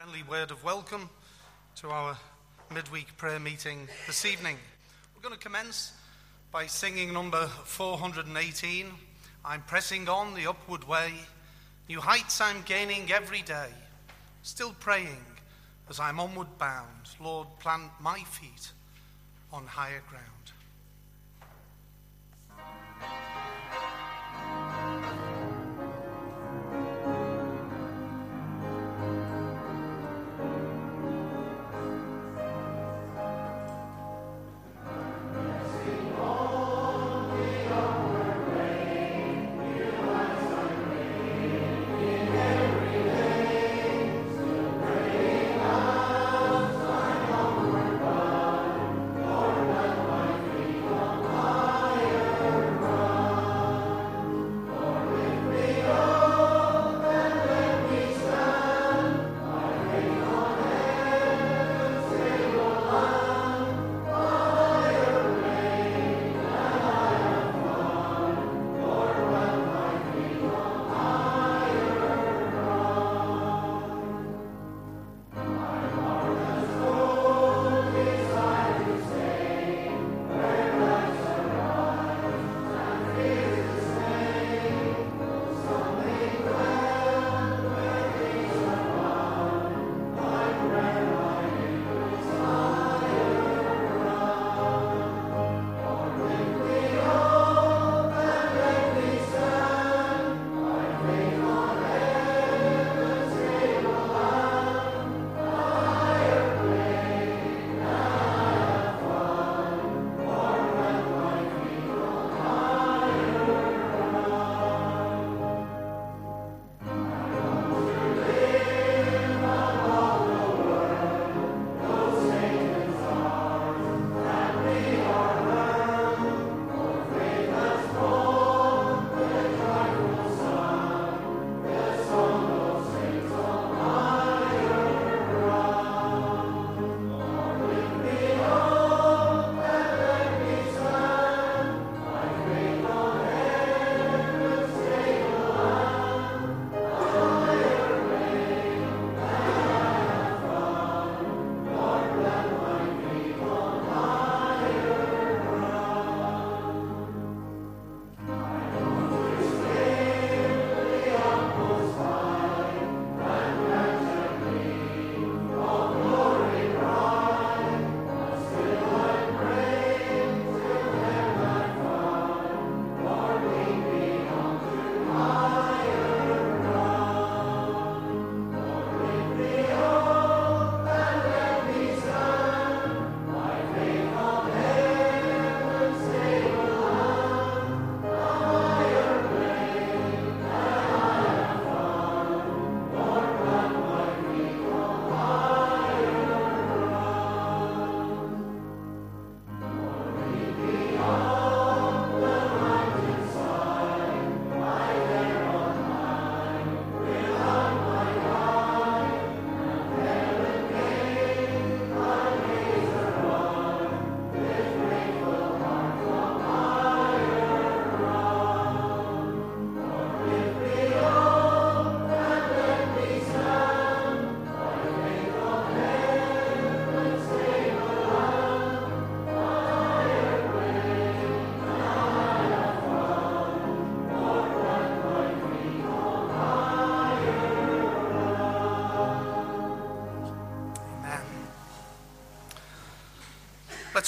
Friendly word of welcome to our midweek prayer meeting this evening. We're going to commence by singing number 418 I'm pressing on the upward way, new heights I'm gaining every day. Still praying as I'm onward bound, Lord, plant my feet on higher ground.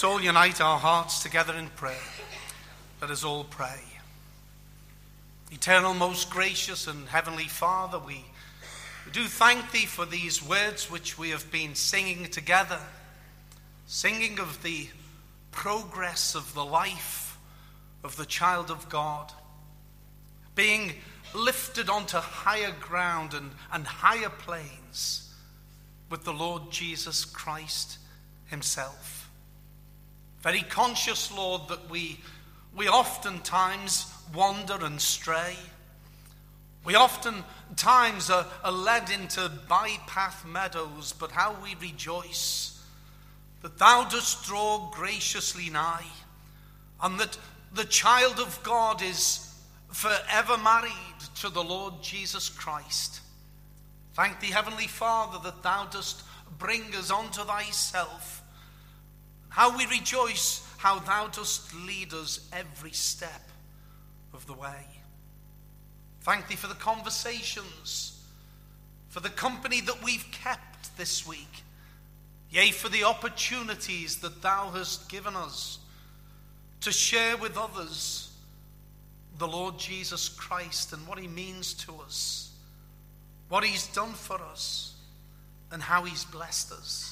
Let's all unite our hearts together in prayer. Let us all pray. Eternal, most gracious, and heavenly Father, we do thank Thee for these words which we have been singing together, singing of the progress of the life of the child of God, being lifted onto higher ground and, and higher planes with the Lord Jesus Christ Himself. Very conscious, Lord, that we, we oftentimes wander and stray. We oftentimes are, are led into bypath meadows, but how we rejoice that Thou dost draw graciously nigh, and that the child of God is forever married to the Lord Jesus Christ. Thank thee, Heavenly Father, that thou dost bring us unto thyself. How we rejoice, how thou dost lead us every step of the way. Thank thee for the conversations, for the company that we've kept this week. Yea, for the opportunities that thou hast given us to share with others the Lord Jesus Christ and what he means to us, what he's done for us, and how he's blessed us.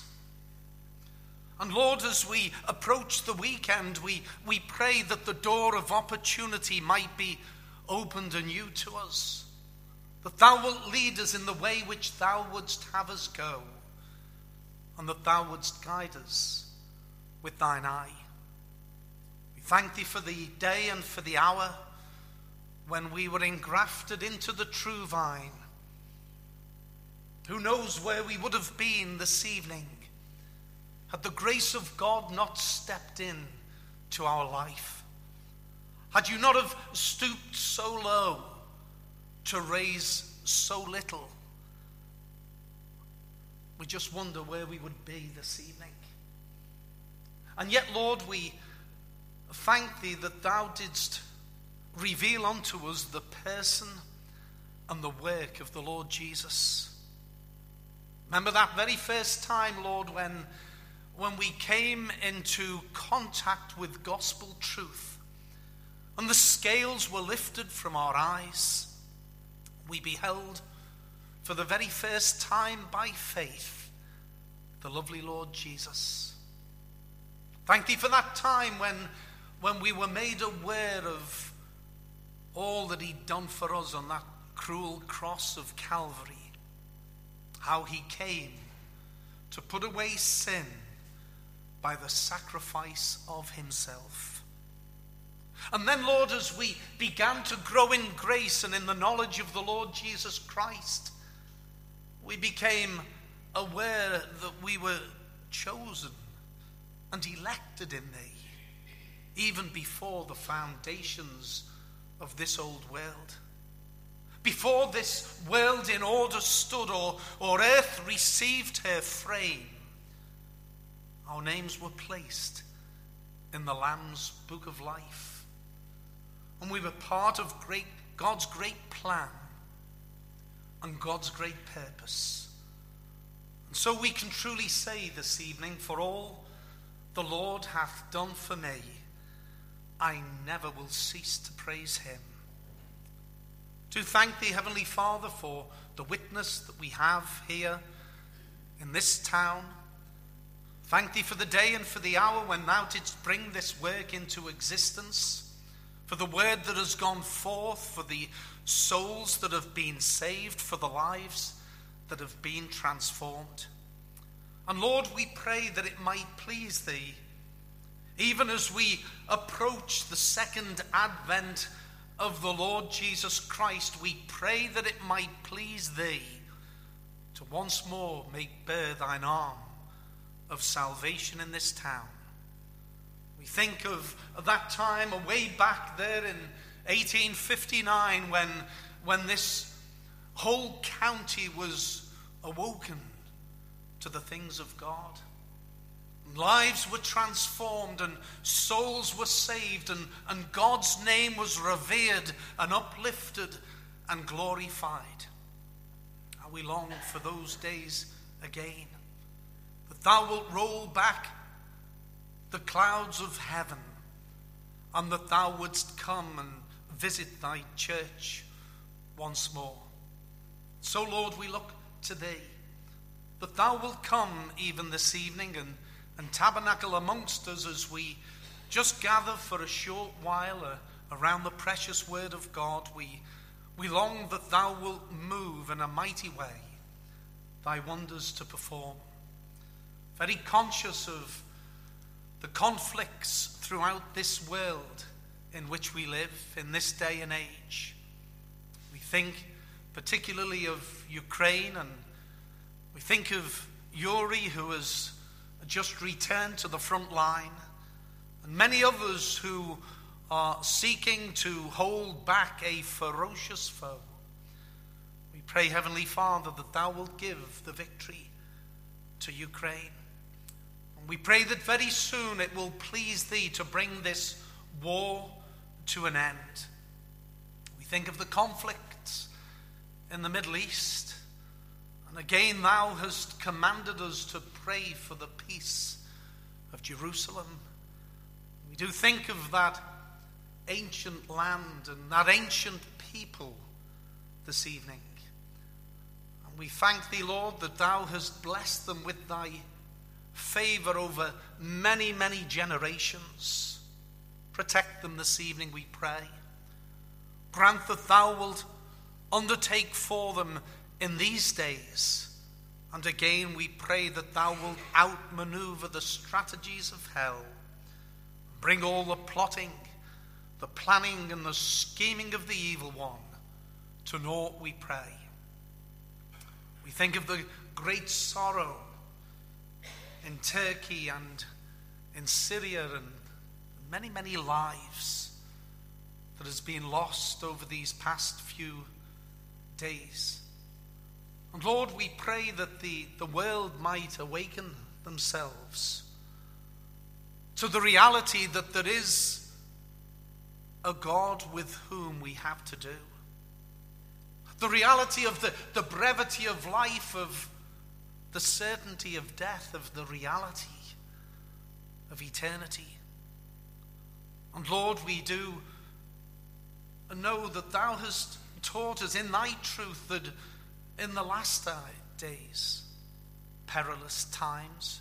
And Lord, as we approach the weekend, we, we pray that the door of opportunity might be opened anew to us, that thou wilt lead us in the way which thou wouldst have us go, and that thou wouldst guide us with thine eye. We thank thee for the day and for the hour when we were engrafted into the true vine. Who knows where we would have been this evening had the grace of God not stepped in to our life? Had you not have stooped so low to raise so little? We just wonder where we would be this evening. And yet, Lord, we thank thee that thou didst reveal unto us the person and the work of the Lord Jesus. Remember that very first time, Lord, when, when we came into contact with gospel truth and the scales were lifted from our eyes. We beheld for the very first time by faith the lovely Lord Jesus. Thank thee for that time when, when we were made aware of all that he'd done for us on that cruel cross of Calvary, how he came to put away sin by the sacrifice of himself. And then, Lord, as we began to grow in grace and in the knowledge of the Lord Jesus Christ, we became aware that we were chosen and elected in thee, even before the foundations of this old world. Before this world in order stood, or, or earth received her frame, our names were placed in the Lamb's book of life. And we were part of great, God's great plan and God's great purpose. And so we can truly say this evening, for all the Lord hath done for me, I never will cease to praise him. To thank thee, Heavenly Father, for the witness that we have here in this town. Thank thee for the day and for the hour when thou didst bring this work into existence, for the word that has gone forth, for the souls that have been saved, for the lives that have been transformed. And Lord, we pray that it might please thee even as we approach the second advent of the Lord Jesus Christ, we pray that it might please thee to once more make bare thine arm of salvation in this town. We think of, that time away back there in 1859 when, when this whole county was awoken to the things of God. Lives were transformed and souls were saved, and, and God's name was revered and uplifted and glorified. How we long for those days again. Thou wilt roll back the clouds of heaven, and that thou wouldst come and visit thy church once more. So, Lord, we look to thee, that thou wilt come even this evening and and tabernacle amongst us as we just gather for a short while uh, around the precious word of God. We, we long that thou wilt move in a mighty way, thy wonders to perform. Very conscious of the conflicts throughout this world in which we live, in this day and age. We think particularly of Ukraine and we think of Yuri, who has just returned to the front line, and many others who are seeking to hold back a ferocious foe. We pray, Heavenly Father, that Thou wilt give the victory to Ukraine. We pray that very soon it will please Thee to bring this war to an end. We think of the conflicts in the Middle East. And again, Thou hast commanded us to pray for the peace of Jerusalem. We do think of that ancient land and that ancient people this evening. And we thank Thee, Lord, that Thou hast blessed them with Thy favor over many, many generations. Protect them this evening, we pray. Grant that Thou wilt undertake for them in these days. And again, we pray that Thou wilt outmaneuver the strategies of hell, bring all the plotting, the planning, and the scheming of the evil one to naught, we pray. We think of the great sorrow in Turkey and in Syria and many, many lives that has been lost over these past few days. And Lord, we pray that the, the world might awaken themselves to the reality that there is a God with whom we have to do. The reality of the, the brevity of life, of the certainty of death, of the reality of eternity. And Lord, we do know that Thou hast taught us in Thy truth that in the last days perilous times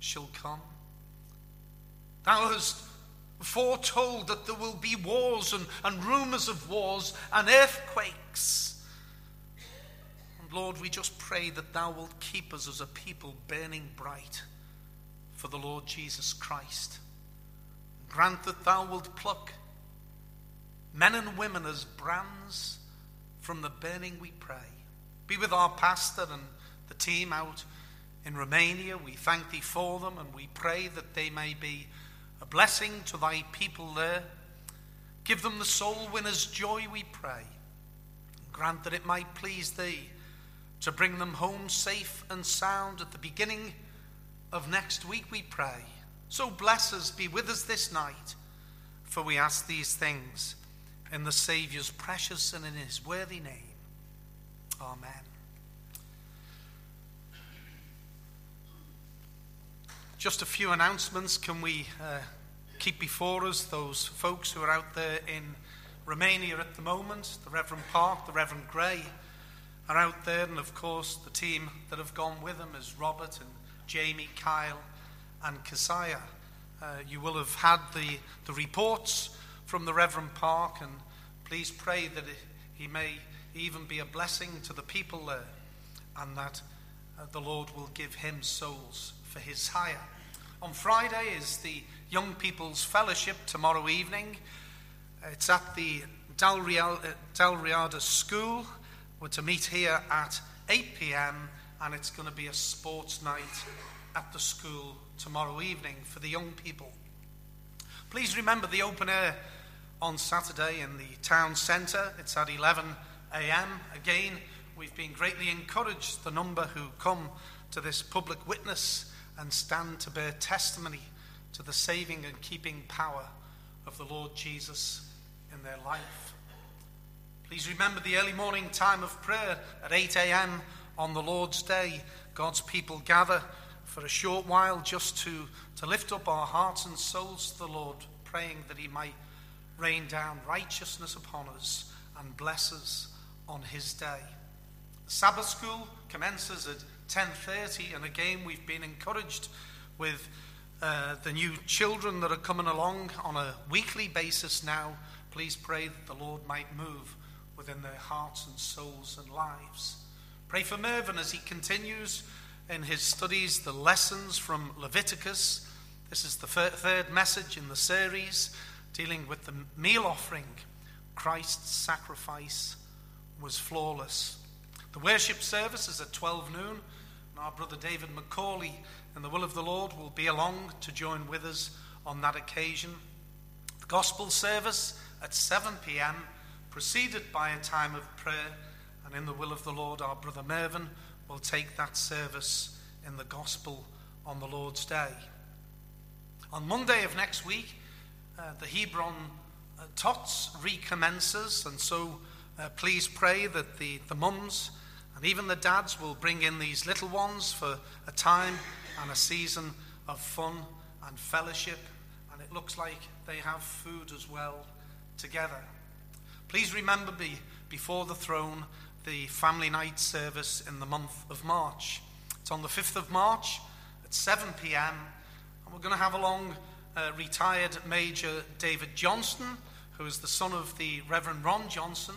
shall come. Thou hast foretold that there will be wars and, and rumors of wars and earthquakes. Lord, we just pray that Thou wilt keep us as a people burning bright for the Lord Jesus Christ. Grant that Thou wilt pluck men and women as brands from the burning, we pray. Be with our pastor and the team out in Romania. We thank thee for them and we pray that they may be a blessing to thy people there. Give them the soul winner's joy, we pray. Grant that it might please thee to bring them home safe and sound at the beginning of next week, we pray. So bless us, be with us this night, for we ask these things in the Saviour's precious and in his worthy name. Amen. Just a few announcements. Can we uh, keep before us those folks who are out there in Romania at the moment? The Reverend Park, the Reverend Gray are out there, and of course, the team that have gone with them is Robert and Jamie, Kyle, and Keziah. Uh, you will have had the, the reports from the Reverend Park, and please pray that he may even be a blessing to the people there, and that uh, the Lord will give him souls for his hire. On Friday is the Young People's Fellowship tomorrow evening. It's at the Dalriada uh, School. We're to meet here at 8 p.m., and it's going to be a sports night at the school tomorrow evening for the young people. Please remember the open air on Saturday in the town centre. It's at 11 a.m. Again, we've been greatly encouraged, the number who come to this public witness and stand to bear testimony to the saving and keeping power of the Lord Jesus in their life. Please remember the early morning time of prayer at 8 a.m. on the Lord's Day. God's people gather for a short while just to, to lift up our hearts and souls to the Lord, praying that He might rain down righteousness upon us and bless us on his day. Sabbath school commences at 10:30 and again we've been encouraged with uh, the new children that are coming along on a weekly basis now. Please pray that the Lord might move within their hearts and souls and lives. Pray for Mervyn as he continues in his studies the lessons from Leviticus. This is the third message in the series dealing with the meal offering, Christ's sacrifice was flawless. The worship service is at 12 noon, and our brother David McCauley, in the will of the Lord, will be along to join with us on that occasion. The gospel service at 7 p.m., preceded by a time of prayer, And in the will of the Lord, our brother Mervyn will take that service in the gospel on the Lord's day. On Monday of next week, uh, the Hebron uh, Tots recommences, and so uh, please pray that the, the mums and even the dads will bring in these little ones for a time and a season of fun and fellowship. And it looks like they have food as well together. Please remember be, before the throne the family night service in the month of March. It's on the 5th of March at 7 p.m. And we're going to have along uh, retired Major David Johnston, who is the son of the Reverend Ron Johnston.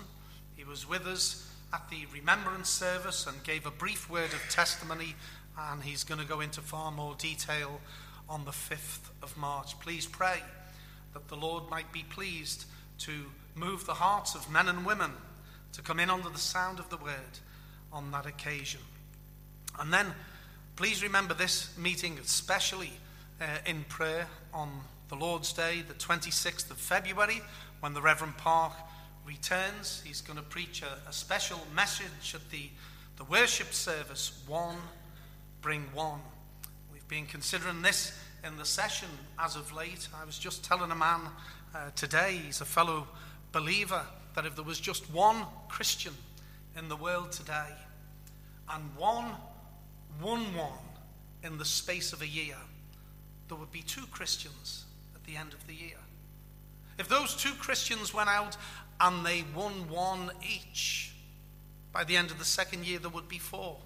He was with us at the remembrance service and gave a brief word of testimony, and he's going to go into far more detail on the 5th of March. Please pray that the Lord might be pleased to move the hearts of men and women to come in under the sound of the word on that occasion. And then please remember this meeting, especially uh, in prayer on the Lord's Day, the 26th of February, when the Reverend Park returns. He's going to preach a, a special message at the, the worship service One, Bring One. We've been considering this in the session as of late. I was just telling a man uh, today, he's a fellow believer, that if there was just one Christian in the world today and one, one, one in the space of a year, there would be two Christians at the end of the year. If those two Christians went out and they won one each, by the end of the second year, there would be four.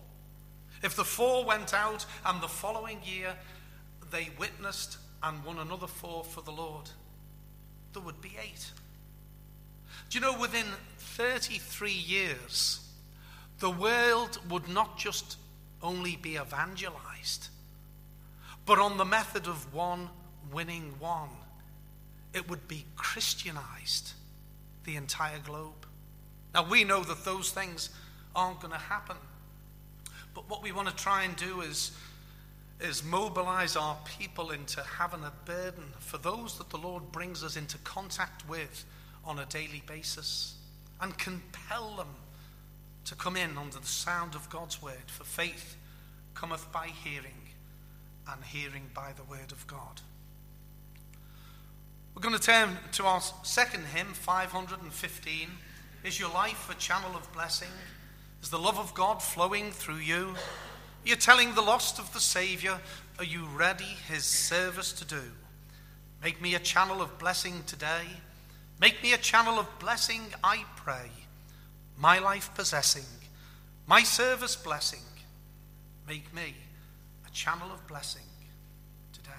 If the four went out and the following year they witnessed and won another four for the Lord, there would be eight. You know, within 33 years, the world would not just only be evangelized, but on the method of one winning one, it would be Christianized the entire globe. Now, we know that those things aren't going to happen. But what we want to try and do is, is mobilize our people into having a burden for those that the Lord brings us into contact with on a daily basis and compel them to come in under the sound of God's word. For faith cometh by hearing, and hearing by the word of God. We're going to turn to our second hymn, 515. Is your life a channel of blessing? Is the love of God flowing through you? Are you telling the lost of the Saviour? Are you ready his service to do? Make me a channel of blessing today. Make me a channel of blessing, I pray. My life possessing, my service blessing. Make me a channel of blessing today.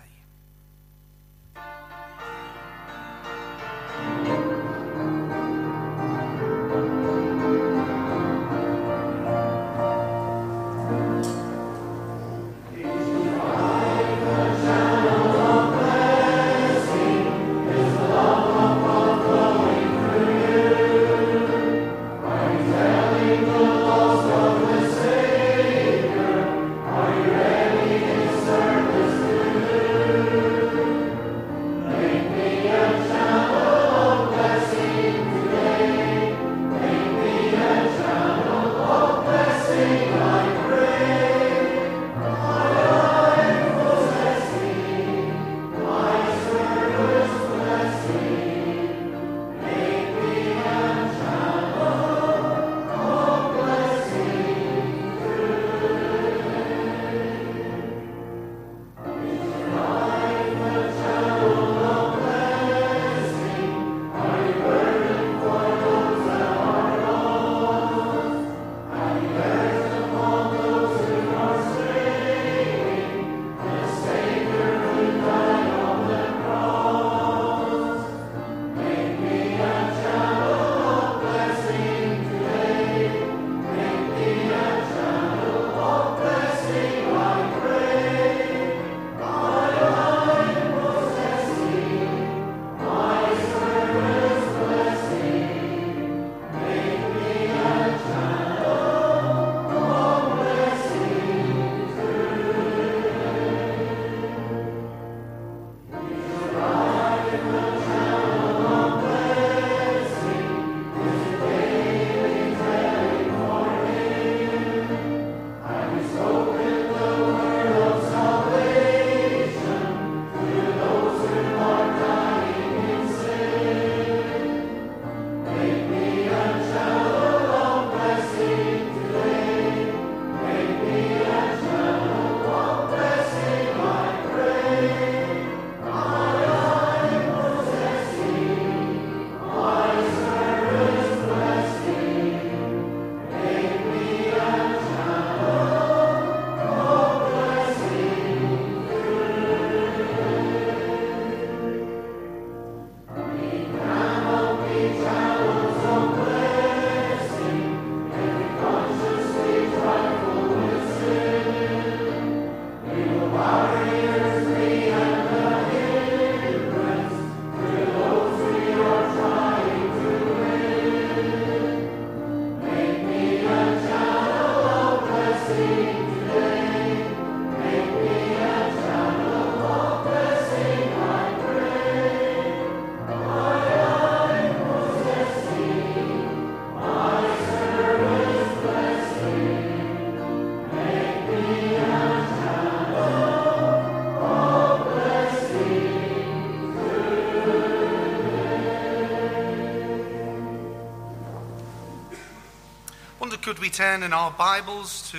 Could we turn in our Bibles to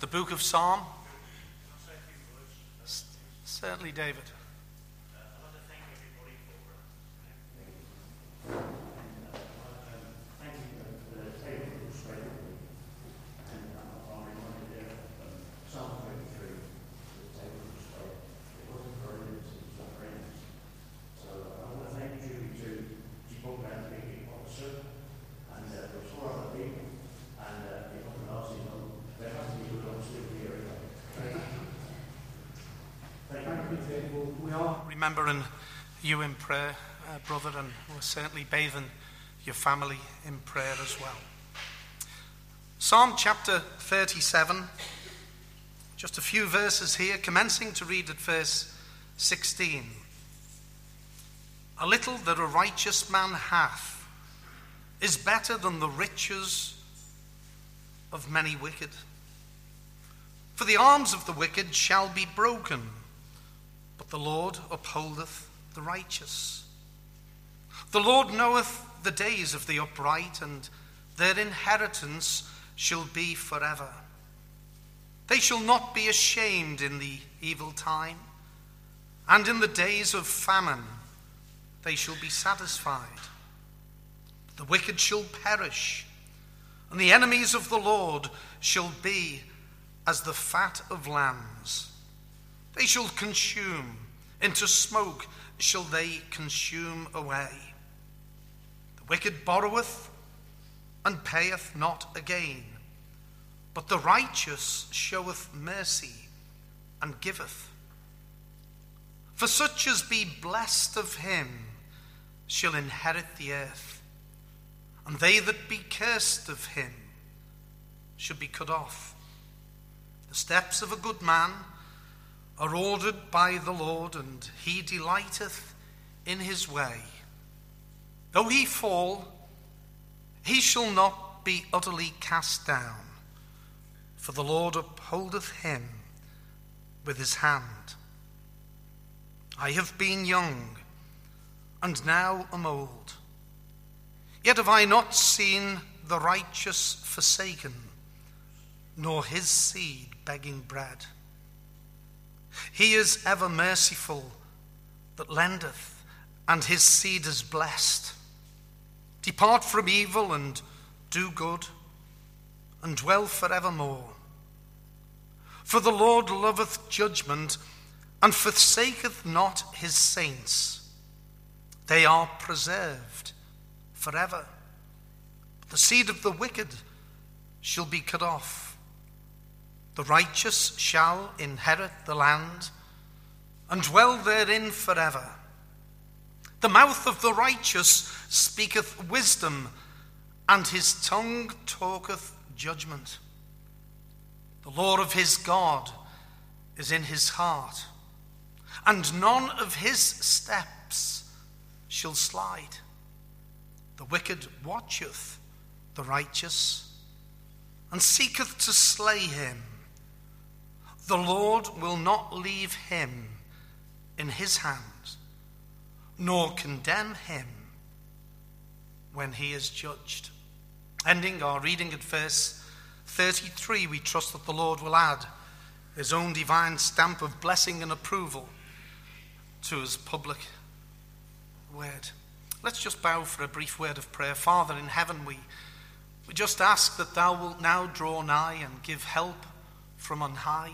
the book of Psalm? Certainly, David. remembering you in prayer, uh, brother, and we're certainly bathing your family in prayer as well. Psalm chapter 37, just a few verses here, commencing to read at verse 16. A little that a righteous man hath is better than the riches of many wicked. For the arms of the wicked shall be broken but the Lord upholdeth the righteous. The Lord knoweth the days of the upright, and their inheritance shall be forever. They shall not be ashamed in the evil time, and in the days of famine they shall be satisfied. The wicked shall perish, and the enemies of the Lord shall be as the fat of lambs. They shall consume, into smoke shall they consume away. The wicked borroweth and payeth not again, but the righteous showeth mercy and giveth. For such as be blessed of him shall inherit the earth, and they that be cursed of him shall be cut off. The steps of a good man are ordered by the Lord, and he delighteth in his way. Though he fall, he shall not be utterly cast down, for the Lord upholdeth him with his hand. I have been young, and now am old. Yet have I not seen the righteous forsaken, nor his seed begging bread. He is ever merciful that lendeth, and his seed is blessed. Depart from evil and do good, and dwell forevermore. For the Lord loveth judgment, and forsaketh not his saints. They are preserved forever. The seed of the wicked shall be cut off. The righteous shall inherit the land and dwell therein forever. The mouth of the righteous speaketh wisdom, and his tongue talketh judgment. The law of his God is in his heart, and none of his steps shall slide. The wicked watcheth the righteous, and seeketh to slay him. The Lord will not leave him in his hands, nor condemn him when he is judged. Ending our reading at verse 33, we trust that the Lord will add his own divine stamp of blessing and approval to his public word. Let's just bow for a brief word of prayer. Father in heaven, we, we just ask that thou wilt now draw nigh and give help from on high.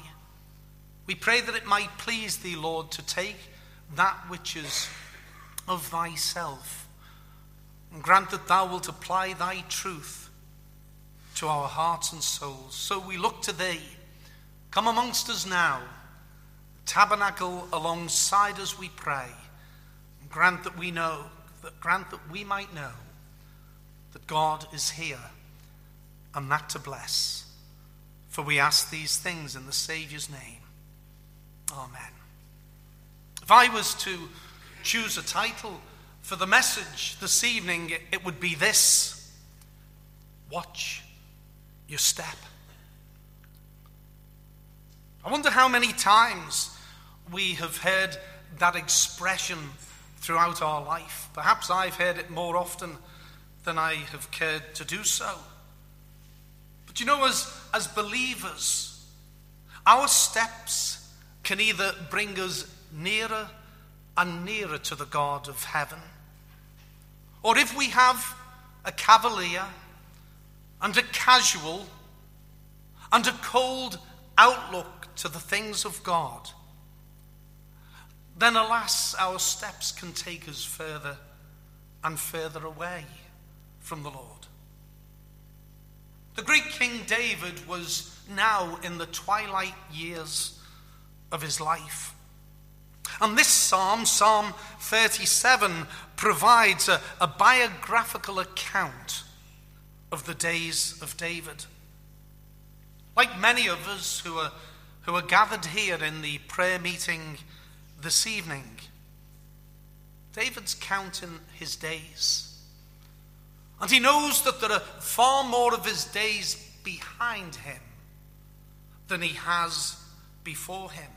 We pray that it might please thee, Lord, to take that which is of thyself and grant that thou wilt apply thy truth to our hearts and souls. So we look to thee. Come amongst us now, tabernacle alongside us, we pray. And grant that we know, that grant that we might know that God is here and that to bless. For we ask these things in the Saviour's name. Amen. If I was to choose a title for the message this evening, it would be this Watch Your Step. I wonder how many times we have heard that expression throughout our life. Perhaps I've heard it more often than I have cared to do so. But you know, as, as believers, our steps can either bring us nearer and nearer to the God of heaven, or if we have a cavalier and a casual and a cold outlook to the things of God, then alas, our steps can take us further and further away from the Lord. The great King David was now in the twilight years of his life. And this psalm, Psalm 37, provides a, a, biographical account of the days of David. Like many of us who are, who are gathered here in the prayer meeting this evening, David's counting his days. And he knows that there are far more of his days behind him than he has before him.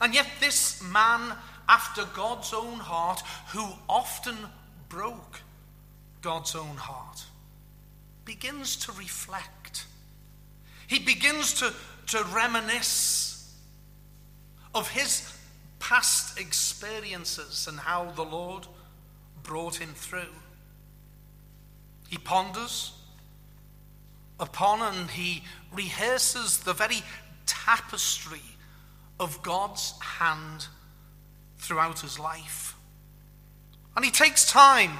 And yet, this man after God's own heart, who often broke God's own heart, begins to reflect. He begins to, to reminisce of his past experiences and how the Lord brought him through. He ponders upon and he rehearses the very tapestry of God's hand throughout his life. And he takes time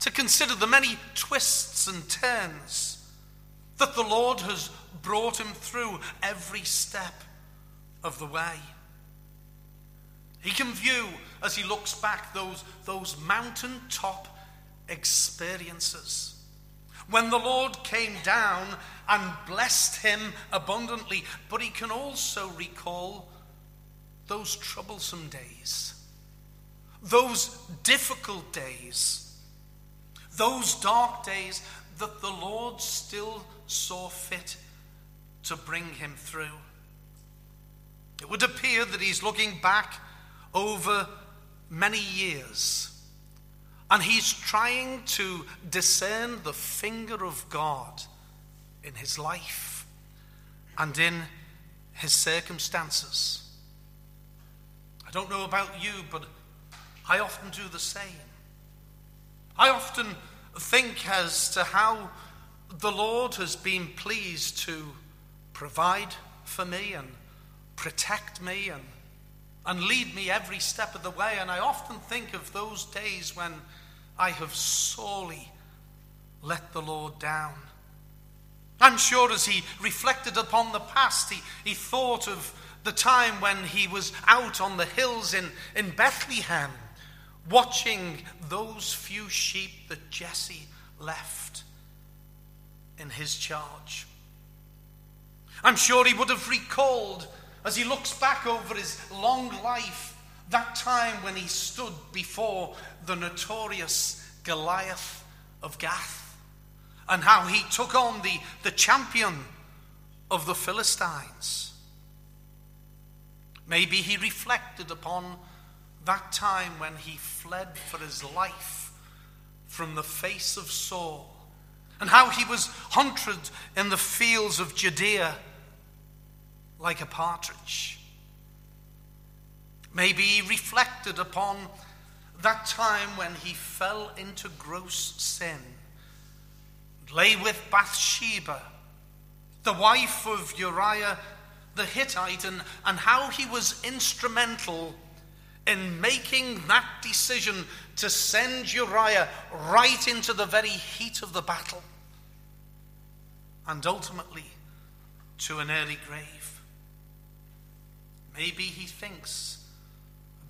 to consider the many twists and turns that the Lord has brought him through every step of the way. He can view, as he looks back, those, those mountaintop experiences. When the Lord came down and blessed him abundantly, but he can also recall those troublesome days, those difficult days, those dark days that the Lord still saw fit to bring him through. It would appear that he's looking back over many years and he's trying to discern the finger of God in his life and in his circumstances. I don't know about you, but I often do the same. I often think as to how the Lord has been pleased to provide for me and protect me and, and lead me every step of the way. And I often think of those days when I have sorely let the Lord down. I'm sure as he reflected upon the past, he, he thought of the time when he was out on the hills in, in Bethlehem, watching those few sheep that Jesse left in his charge. I'm sure he would have recalled, as he looks back over his long life, that time when he stood before the notorious Goliath of Gath and how he took on the, the champion of the Philistines. Maybe he reflected upon that time when he fled for his life from the face of Saul and how he was hunted in the fields of Judea like a partridge. Maybe he reflected upon that time when he fell into gross sin, lay with Bathsheba, the wife of Uriah the Hittite, and, and how he was instrumental in making that decision to send Uriah right into the very heat of the battle and ultimately to an early grave. Maybe he thinks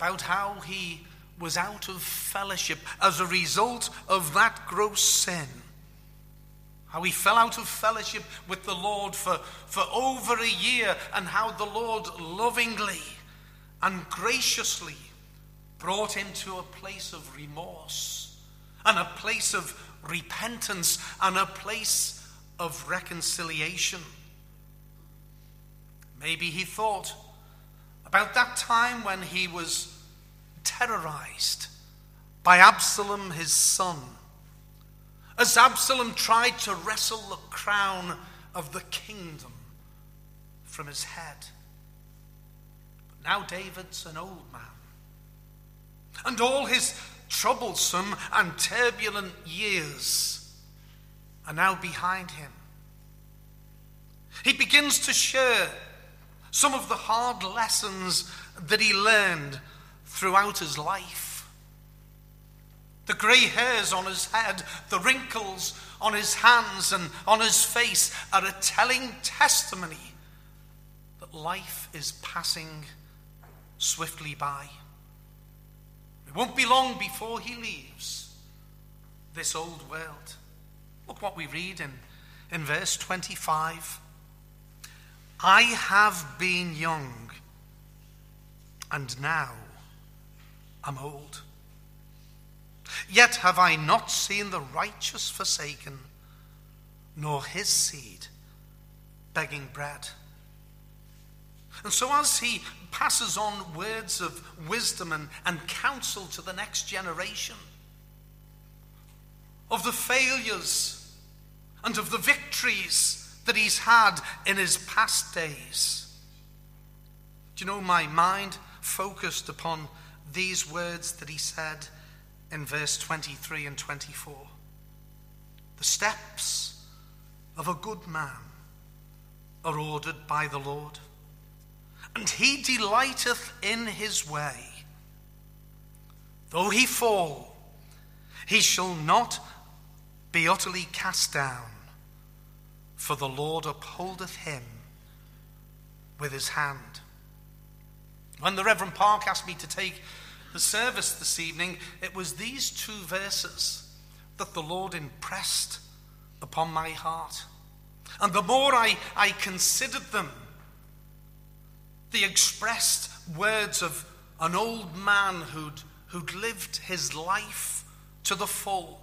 about how he was out of fellowship as a result of that gross sin. How he fell out of fellowship with the Lord for, for over a year, and how the Lord lovingly and graciously brought him to a place of remorse, and a place of repentance, and a place of reconciliation. Maybe he thought, about that time when he was terrorized by Absalom, his son, as Absalom tried to wrestle the crown of the kingdom from his head. But now David's an old man, and all his troublesome and turbulent years are now behind him. He begins to share some of the hard lessons that he learned throughout his life. The grey hairs on his head, the wrinkles on his hands and on his face are a telling testimony that life is passing swiftly by. It won't be long before he leaves this old world. Look what we read in, in verse 25. I have been young, and now am old. Yet have I not seen the righteous forsaken, nor his seed begging bread. And so, as he passes on words of wisdom and, and counsel to the next generation, of the failures and of the victories that he's had in his past days. Do you know, my mind focused upon these words that he said in verse 23 and 24. The steps of a good man are ordered by the Lord, and he delighteth in his way. Though he fall, he shall not be utterly cast down, for the Lord upholdeth him with his hand. When the Reverend Park asked me to take the service this evening, it was these two verses that the Lord impressed upon my heart. And the more I, I considered them, the expressed words of an old man who'd, who'd lived his life to the full,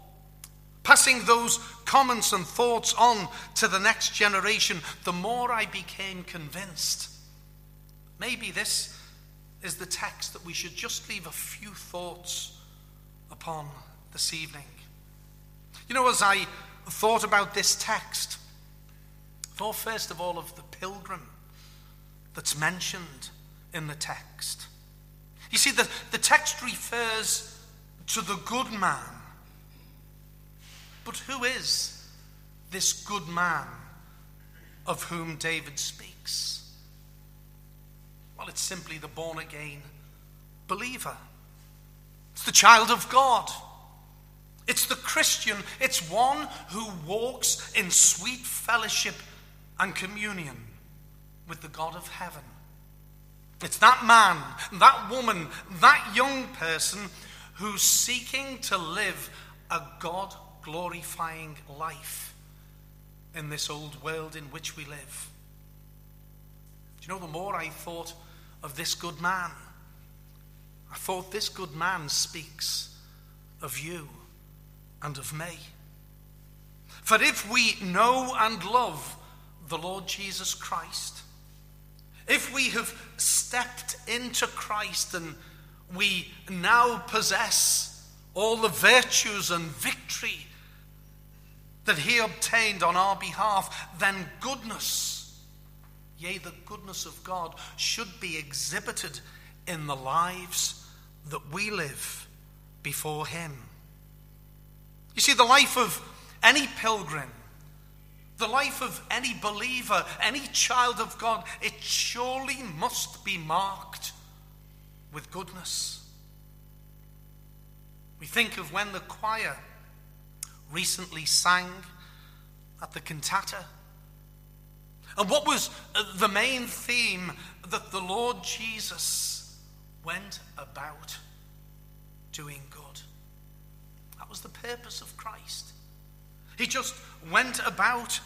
passing those comments and thoughts on to the next generation, the more I became convinced maybe this is the text that we should just leave a few thoughts upon this evening. You know, as I thought about this text, thought first of all of the pilgrim that's mentioned in the text. You see, the, the text refers to the good man. But who is this good man of whom David speaks? Well, it's simply the born again believer. It's the child of God. It's the Christian. It's one who walks in sweet fellowship and communion with the God of heaven. It's that man, that woman, that young person who's seeking to live a God glorifying life in this old world in which we live. Do you know, the more I thought of this good man. I thought this good man speaks of you and of me. For if we know and love the Lord Jesus Christ, if we have stepped into Christ and we now possess all the virtues and victory that he obtained on our behalf, then goodness yea, the goodness of God, should be exhibited in the lives that we live before Him. You see, the life of any pilgrim, the life of any believer, any child of God, it surely must be marked with goodness. We think of when the choir recently sang at the cantata and what was uh, the main theme that the Lord Jesus went about doing good? That was the purpose of Christ. He just went about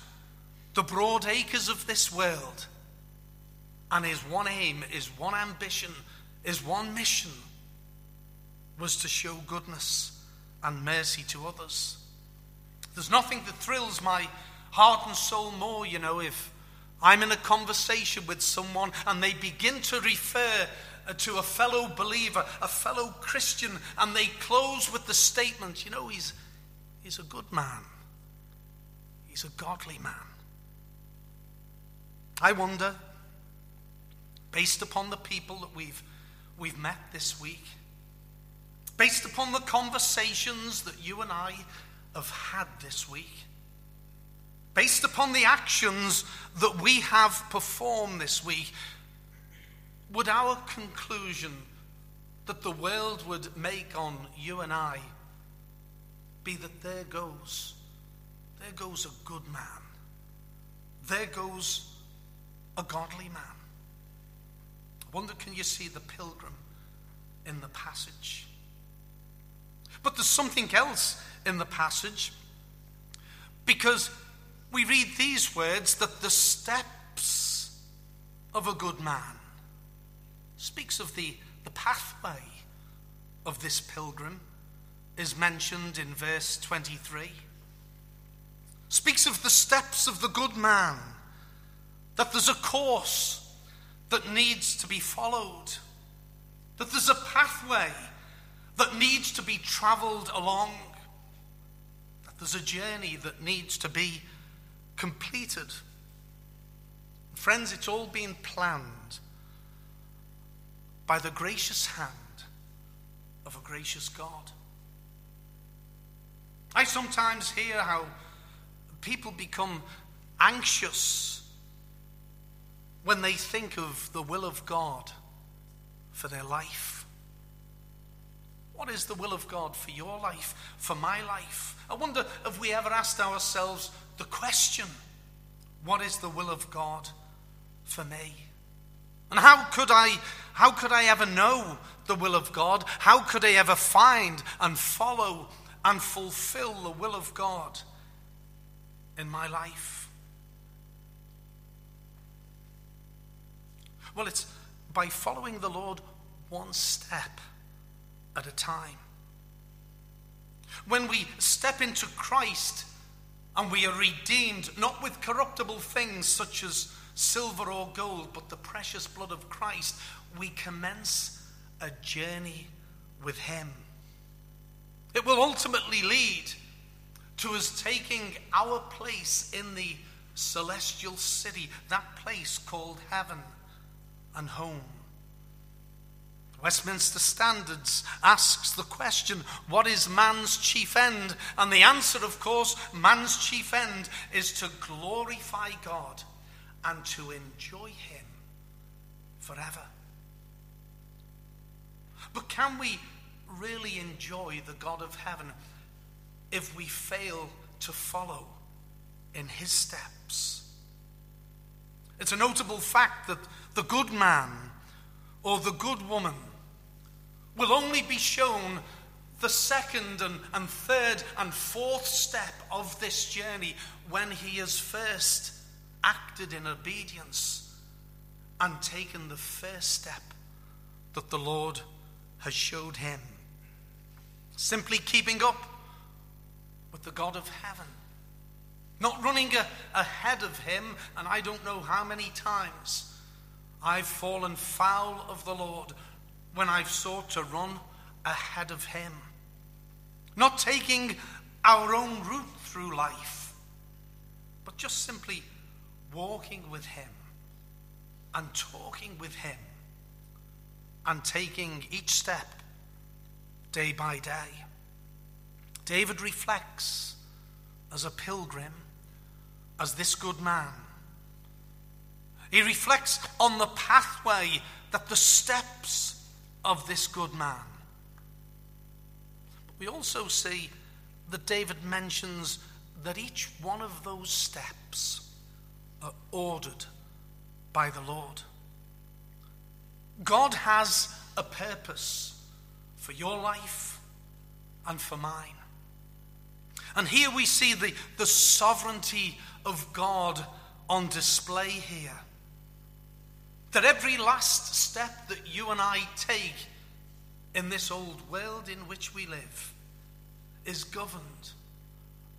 the broad acres of this world. And his one aim, his one ambition, his one mission was to show goodness and mercy to others. There's nothing that thrills my heart and soul more, you know, if I'm in a conversation with someone and they begin to refer to a fellow believer, a fellow Christian, and they close with the statement, you know, he's, he's a good man. He's a godly man. I wonder, based upon the people that we've, we've met this week, based upon the conversations that you and I have had this week, based upon the actions that we have performed this week, would our conclusion that the world would make on you and I be that there goes, there goes a good man, there goes a godly man? I wonder, can you see the pilgrim in the passage? But there's something else in the passage because we read these words that the steps of a good man speaks of the, the pathway of this pilgrim is mentioned in verse 23 speaks of the steps of the good man that there's a course that needs to be followed that there's a pathway that needs to be traveled along that there's a journey that needs to be completed. Friends, it's all been planned by the gracious hand of a gracious God. I sometimes hear how people become anxious when they think of the will of God for their life. What is the will of God for your life, for my life? I wonder if we ever asked ourselves the question what is the will of God for me? And how could I how could I ever know the will of God? How could I ever find and follow and fulfill the will of God in my life? Well, it's by following the Lord one step at a time. When we step into Christ and we are redeemed not with corruptible things such as silver or gold, but the precious blood of Christ, we commence a journey with Him. It will ultimately lead to us taking our place in the celestial city, that place called heaven and home. Westminster Standards asks the question, What is man's chief end? And the answer, of course, man's chief end is to glorify God and to enjoy Him forever. But can we really enjoy the God of heaven if we fail to follow in His steps? It's a notable fact that the good man or the good woman will only be shown the second and, and third and fourth step of this journey when he has first acted in obedience and taken the first step that the Lord has showed him. Simply keeping up with the God of heaven. Not running a, ahead of him, and I don't know how many times I've fallen foul of the Lord when I've sought to run ahead of Him. Not taking our own route through life, but just simply walking with Him and talking with Him and taking each step day by day. David reflects as a pilgrim, as this good man. He reflects on the pathway that the steps of this good man. But we also see that David mentions that each one of those steps are ordered by the Lord. God has a purpose for your life and for mine. And here we see the, the sovereignty of God on display here. That every last step that you and I take in this old world in which we live is governed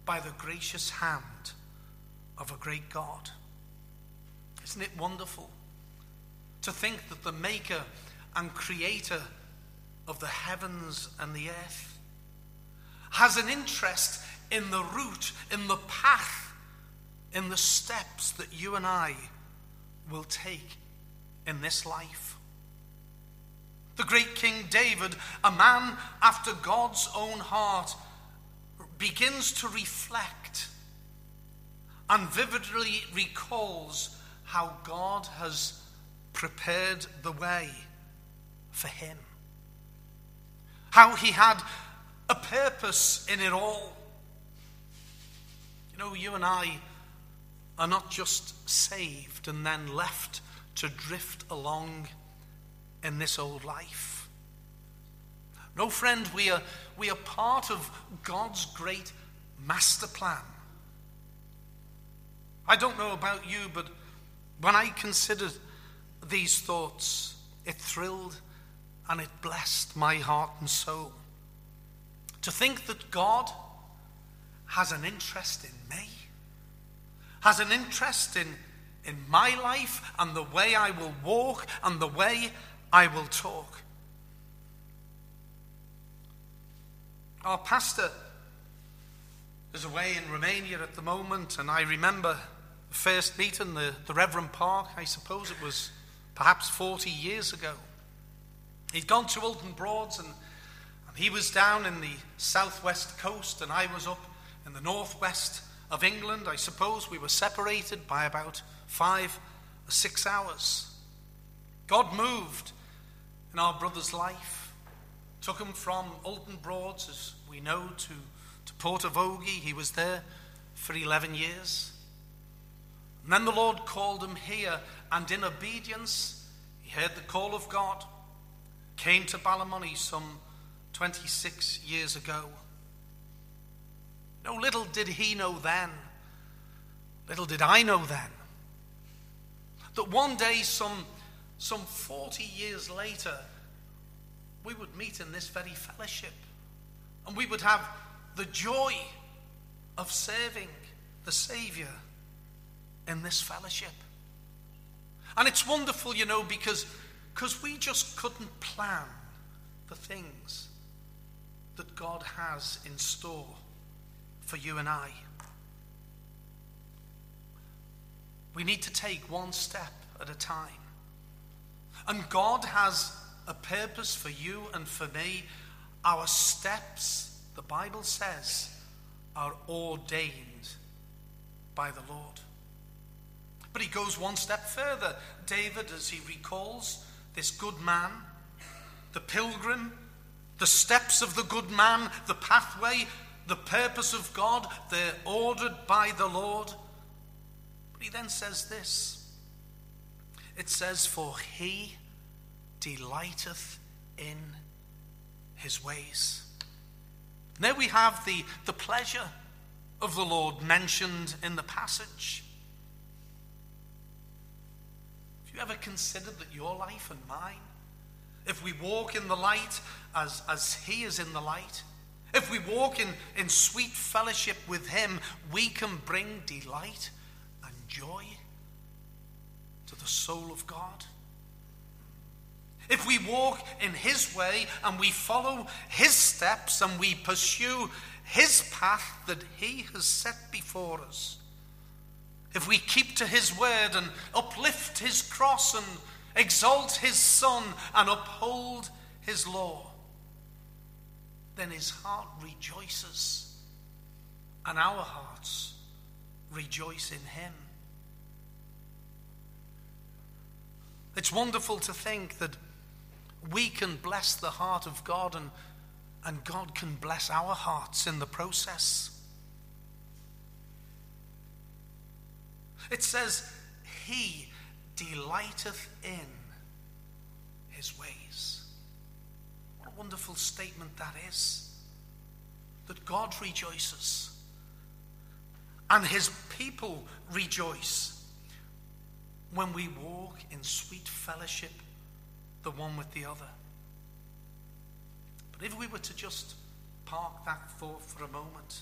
by the gracious hand of a great God. Isn't it wonderful to think that the maker and creator of the heavens and the earth has an interest in the route, in the path in the steps that you and I will take in this life. The great King David, a man after God's own heart, begins to reflect and vividly recalls how God has prepared the way for him. How he had a purpose in it all. You know, you and I are not just saved and then left to drift along in this old life. No, friend, we are, we are part of God's great master plan. I don't know about you, but when I considered these thoughts, it thrilled and it blessed my heart and soul. To think that God has an interest in me, has an interest in, in my life and the way I will walk and the way I will talk. Our pastor is away in Romania at the moment, and I remember the first meeting, the, the Reverend Park, I suppose it was perhaps 40 years ago. He'd gone to Alton Broads, and, and he was down in the southwest coast, and I was up in the northwest of England. I suppose we were separated by about five or six hours. God moved in our brother's life, took him from Alton Broads, as we know, to, to Portavogie. He was there for 11 years. And then the Lord called him here, and in obedience, he heard the call of God, came to Ballymoney some 26 years ago. No, little did he know then, little did I know then, that one day, some, some 40 years later, we would meet in this very fellowship. And we would have the joy of serving the Saviour in this fellowship. And it's wonderful, you know, because because we just couldn't plan the things that God has in store for you and I. We need to take one step at a time. And God has a purpose for you and for me. Our steps, the Bible says, are ordained by the Lord. But he goes one step further. David, as he recalls this good man, the pilgrim, the steps of the good man, the pathway, the purpose of God, they're ordered by the Lord. But he then says this it says, For he delighteth in his ways. Now we have the, the pleasure of the Lord mentioned in the passage. Have you ever considered that your life and mine, if we walk in the light as, as He is in the light, if we walk in, in sweet fellowship with Him, we can bring delight and joy to the soul of God? If we walk in His way and we follow His steps and we pursue His path that He has set before us, if we keep to his word and uplift his cross and exalt his son and uphold his law, then his heart rejoices and our hearts rejoice in him. It's wonderful to think that we can bless the heart of God and, and God can bless our hearts in the process. It says, He delighteth in His ways. Wonderful statement that is. That God rejoices and His people rejoice when we walk in sweet fellowship, the one with the other. But if we were to just park that thought for a moment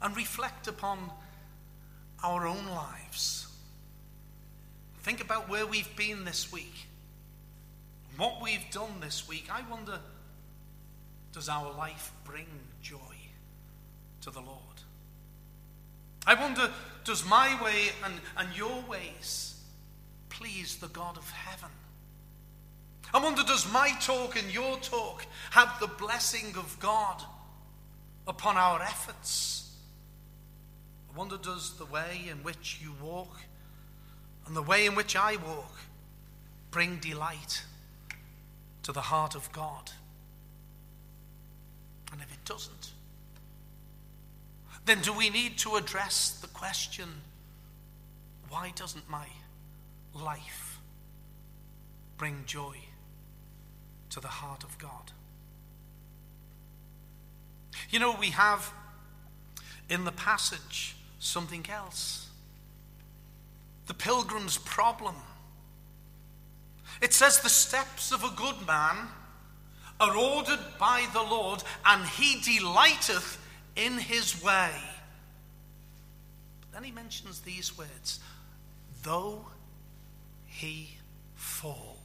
and reflect upon our own lives. Think about where we've been this week, what we've done this week. I wonder does our life bring joy to the Lord? I wonder, does my way and, and your ways please the God of heaven? I wonder, does my talk and your talk have the blessing of God upon our efforts? I wonder, does the way in which you walk and the way in which I walk bring delight to the heart of God? And if it doesn't, then do we need to address the question why doesn't my life bring joy to the heart of God? You know, we have in the passage something else the pilgrim's problem. It says, The steps of a good man are ordered by the Lord, and he delighteth in his way. Then he mentions these words though he fall.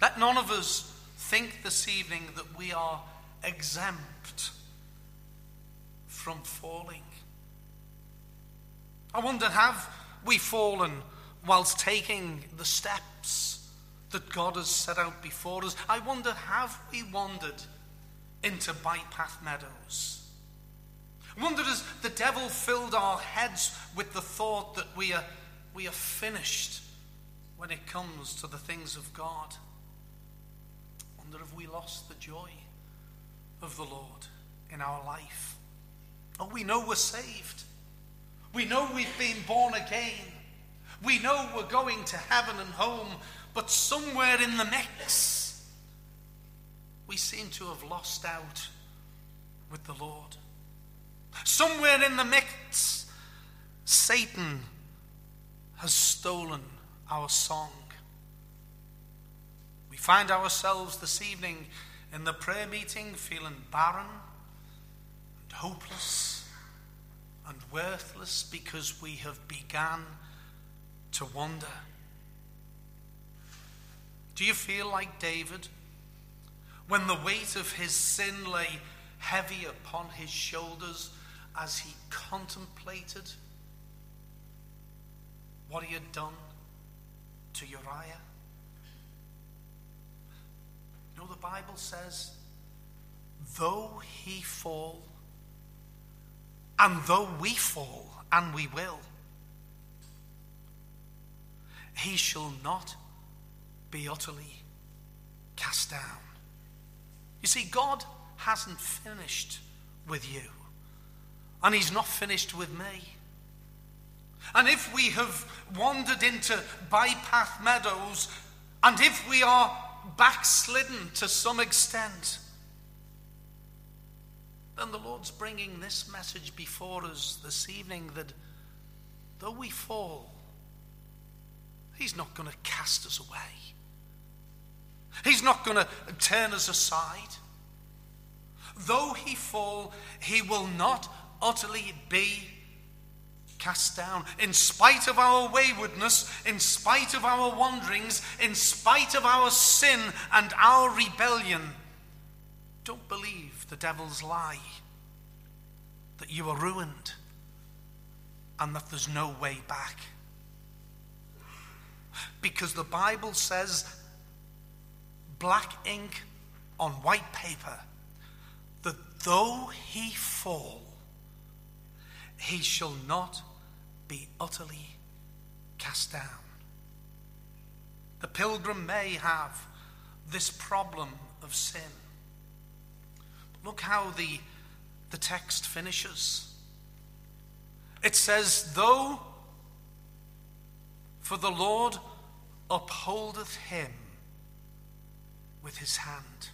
Let none of us think this evening that we are exempt from falling. I wonder, have we fallen whilst taking the steps that God has set out before us? I wonder, have we wandered? into bypath meadows. I wonder as the devil filled our heads with the thought that we are, we are finished when it comes to the things of God. I wonder if we lost the joy of the Lord in our life. Oh, we know we're saved. We know we've been born again. We know we're going to heaven and home, but somewhere in the mix, we seem to have lost out with the Lord. Somewhere in the mix, Satan has stolen our song. We find ourselves this evening in the prayer meeting feeling barren and hopeless and worthless because we have begun to wander. Do you feel like David? when the weight of his sin lay heavy upon his shoulders as he contemplated what he had done to Uriah. You know, the Bible says, though he fall, and though we fall, and we will, he shall not be utterly cast down. You see, God hasn't finished with you, and He's not finished with me. And if we have wandered into bypath meadows, and if we are backslidden to some extent, then the Lord's bringing this message before us this evening that though we fall, He's not going to cast us away. He's not going to turn us aside. Though he fall, he will not utterly be cast down. In spite of our waywardness, in spite of our wanderings, in spite of our sin and our rebellion, don't believe the devil's lie that you are ruined and that there's no way back. Because the Bible says black ink on white paper that though he fall, he shall not be utterly cast down. The pilgrim may have this problem of sin. But look how the, the text finishes. It says, Though for the Lord upholdeth him with his hand.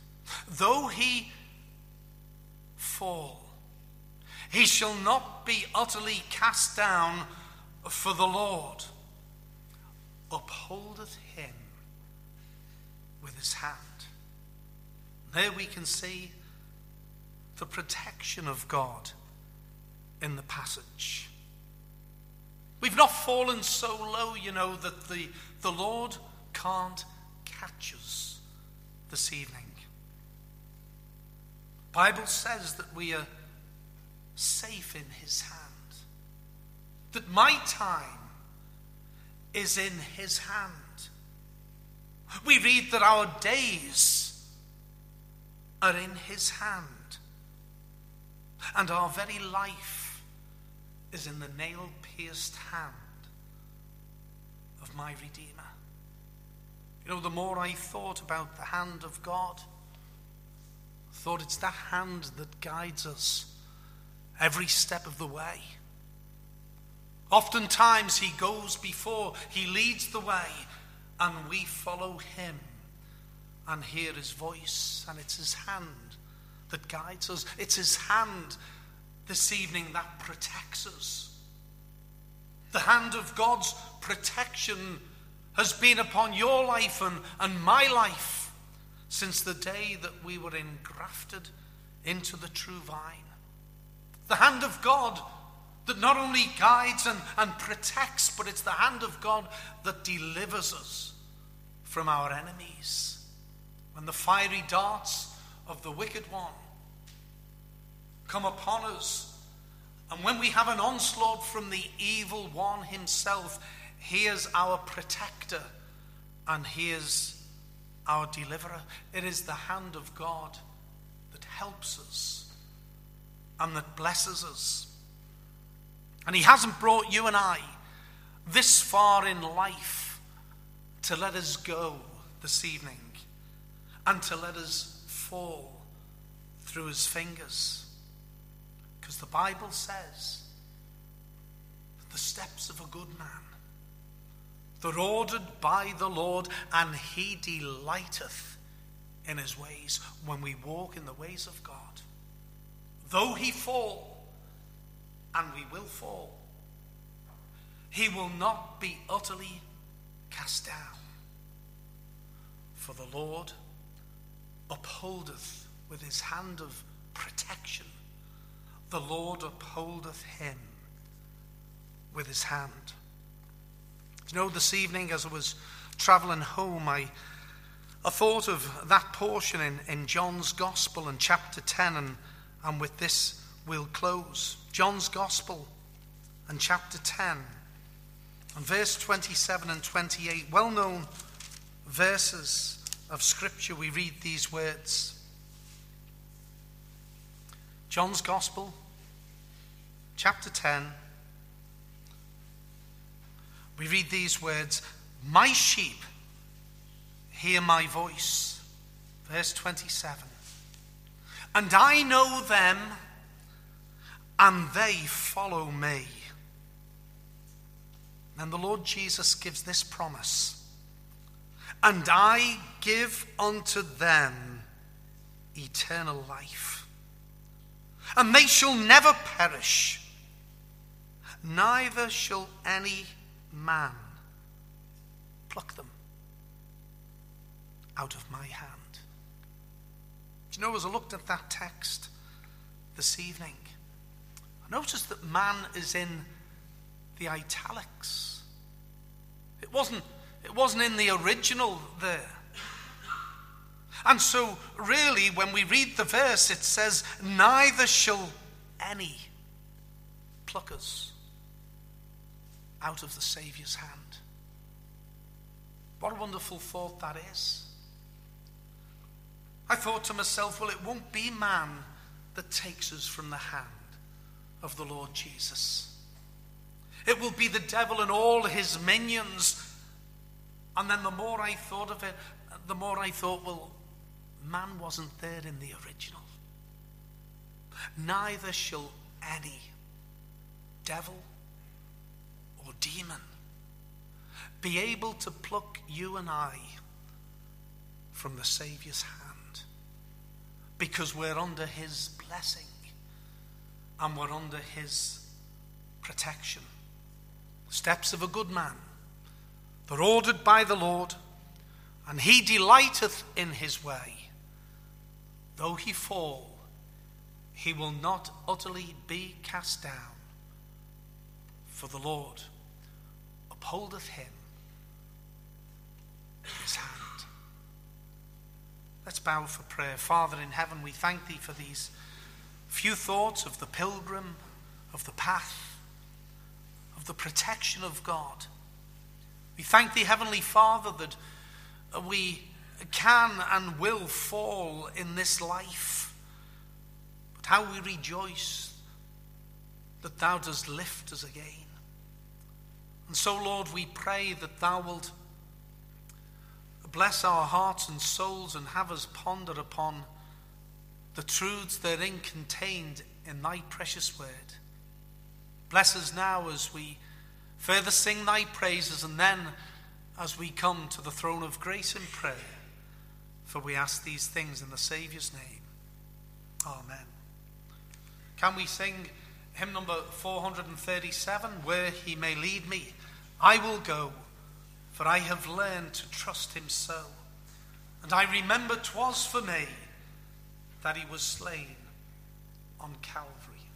Though he fall, he shall not be utterly cast down, for the Lord upholdeth him with his hand. There we can see the protection of God in the passage. We've not fallen so low, you know, that the, the Lord can't catch us this evening. Bible says that we are safe in his hand. That my time is in his hand. We read that our days are in his hand. And our very life is in the nail pierced hand of my Redeemer. You know, the more I thought about the hand of God, I thought it's that hand that guides us every step of the way. Oftentimes, He goes before, He leads the way, and we follow Him and hear His voice, and it's His hand that guides us. It's His hand this evening that protects us. The hand of God's protection has been upon your life and, and my life since the day that we were engrafted into the true vine. The hand of God that not only guides and, and protects, but it's the hand of God that delivers us from our enemies. When the fiery darts of the wicked one come upon us, and when we have an onslaught from the evil one himself, he is our protector and He is our deliverer. It is the hand of God that helps us and that blesses us. And He hasn't brought you and I this far in life to let us go this evening and to let us fall through His fingers. Because the Bible says that the steps of a good man ordered by the Lord, and he delighteth in his ways when we walk in the ways of God. Though he fall, and we will fall, he will not be utterly cast down. For the Lord upholdeth with his hand of protection, the Lord upholdeth him with his hand. You know, this evening as I was traveling home, I, I thought of that portion in, in John's Gospel in chapter 10, and, and with this we'll close. John's Gospel and chapter 10, and verse 27 and 28, well known verses of Scripture, we read these words. John's Gospel, chapter 10 we read these words My sheep hear my voice. Verse 27. And I know them, and they follow me. And the Lord Jesus gives this promise And I give unto them eternal life, and they shall never perish, neither shall any man pluck them out of my hand. Do you know, as I looked at that text this evening, I noticed that man is in the italics. It wasn't, it wasn't in the original there. And so, really, when we read the verse, it says, Neither shall any pluck us out of the Saviour's hand. What a wonderful thought that is. I thought to myself, well, it won't be man that takes us from the hand of the Lord Jesus. It will be the devil and all his minions. And then the more I thought of it, the more I thought, well, man wasn't there in the original. Neither shall any devil demon be able to pluck you and I from the Saviour's hand because we're under His blessing and we're under His protection. Steps of a good man, they're ordered by the Lord, and He delighteth in His way. Though he fall, he will not utterly be cast down, for the Lord upholdeth him in his hand. Let's bow for prayer. Father in heaven, we thank thee for these few thoughts of the pilgrim, of the path, of the protection of God. We thank thee, Heavenly Father, that we can and will fall in this life. But how we rejoice that thou dost lift us again. And so, Lord, we pray that thou wilt bless our hearts and souls and have us ponder upon the truths therein contained in thy precious word. Bless us now as we further sing thy praises and then as we come to the throne of grace in prayer. For we ask these things in the Saviour's name. Amen. Can we sing hymn number 437, Where He May Lead Me? I will go, for I have learned to trust Him so. And I remember 'twas for me that He was slain on Calvary.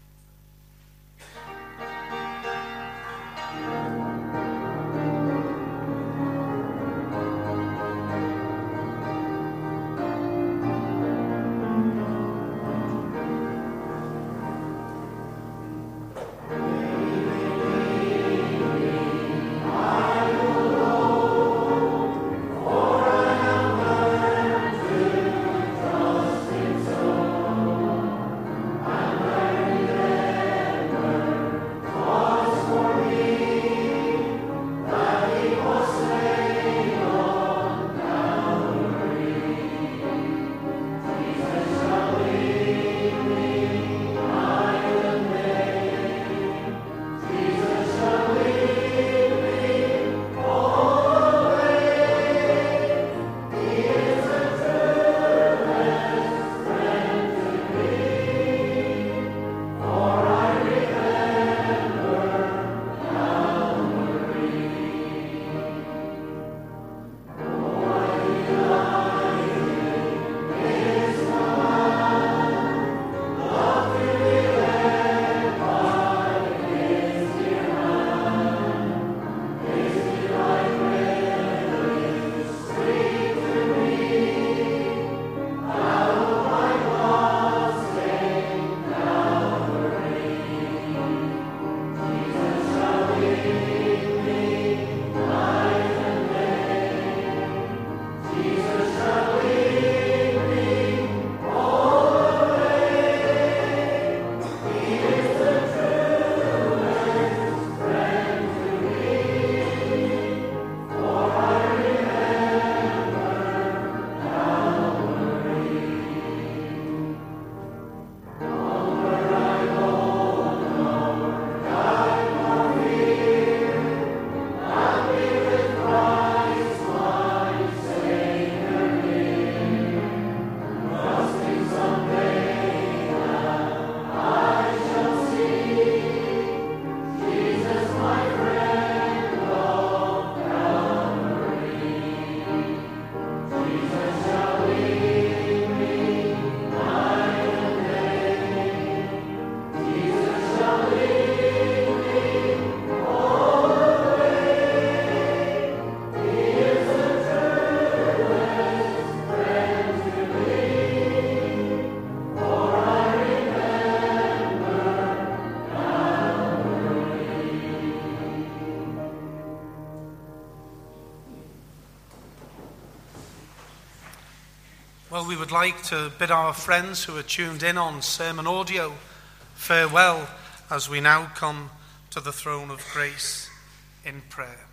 Well, we would like to bid our friends who are tuned in on SermonAudio farewell as we now come to the throne of grace in prayer.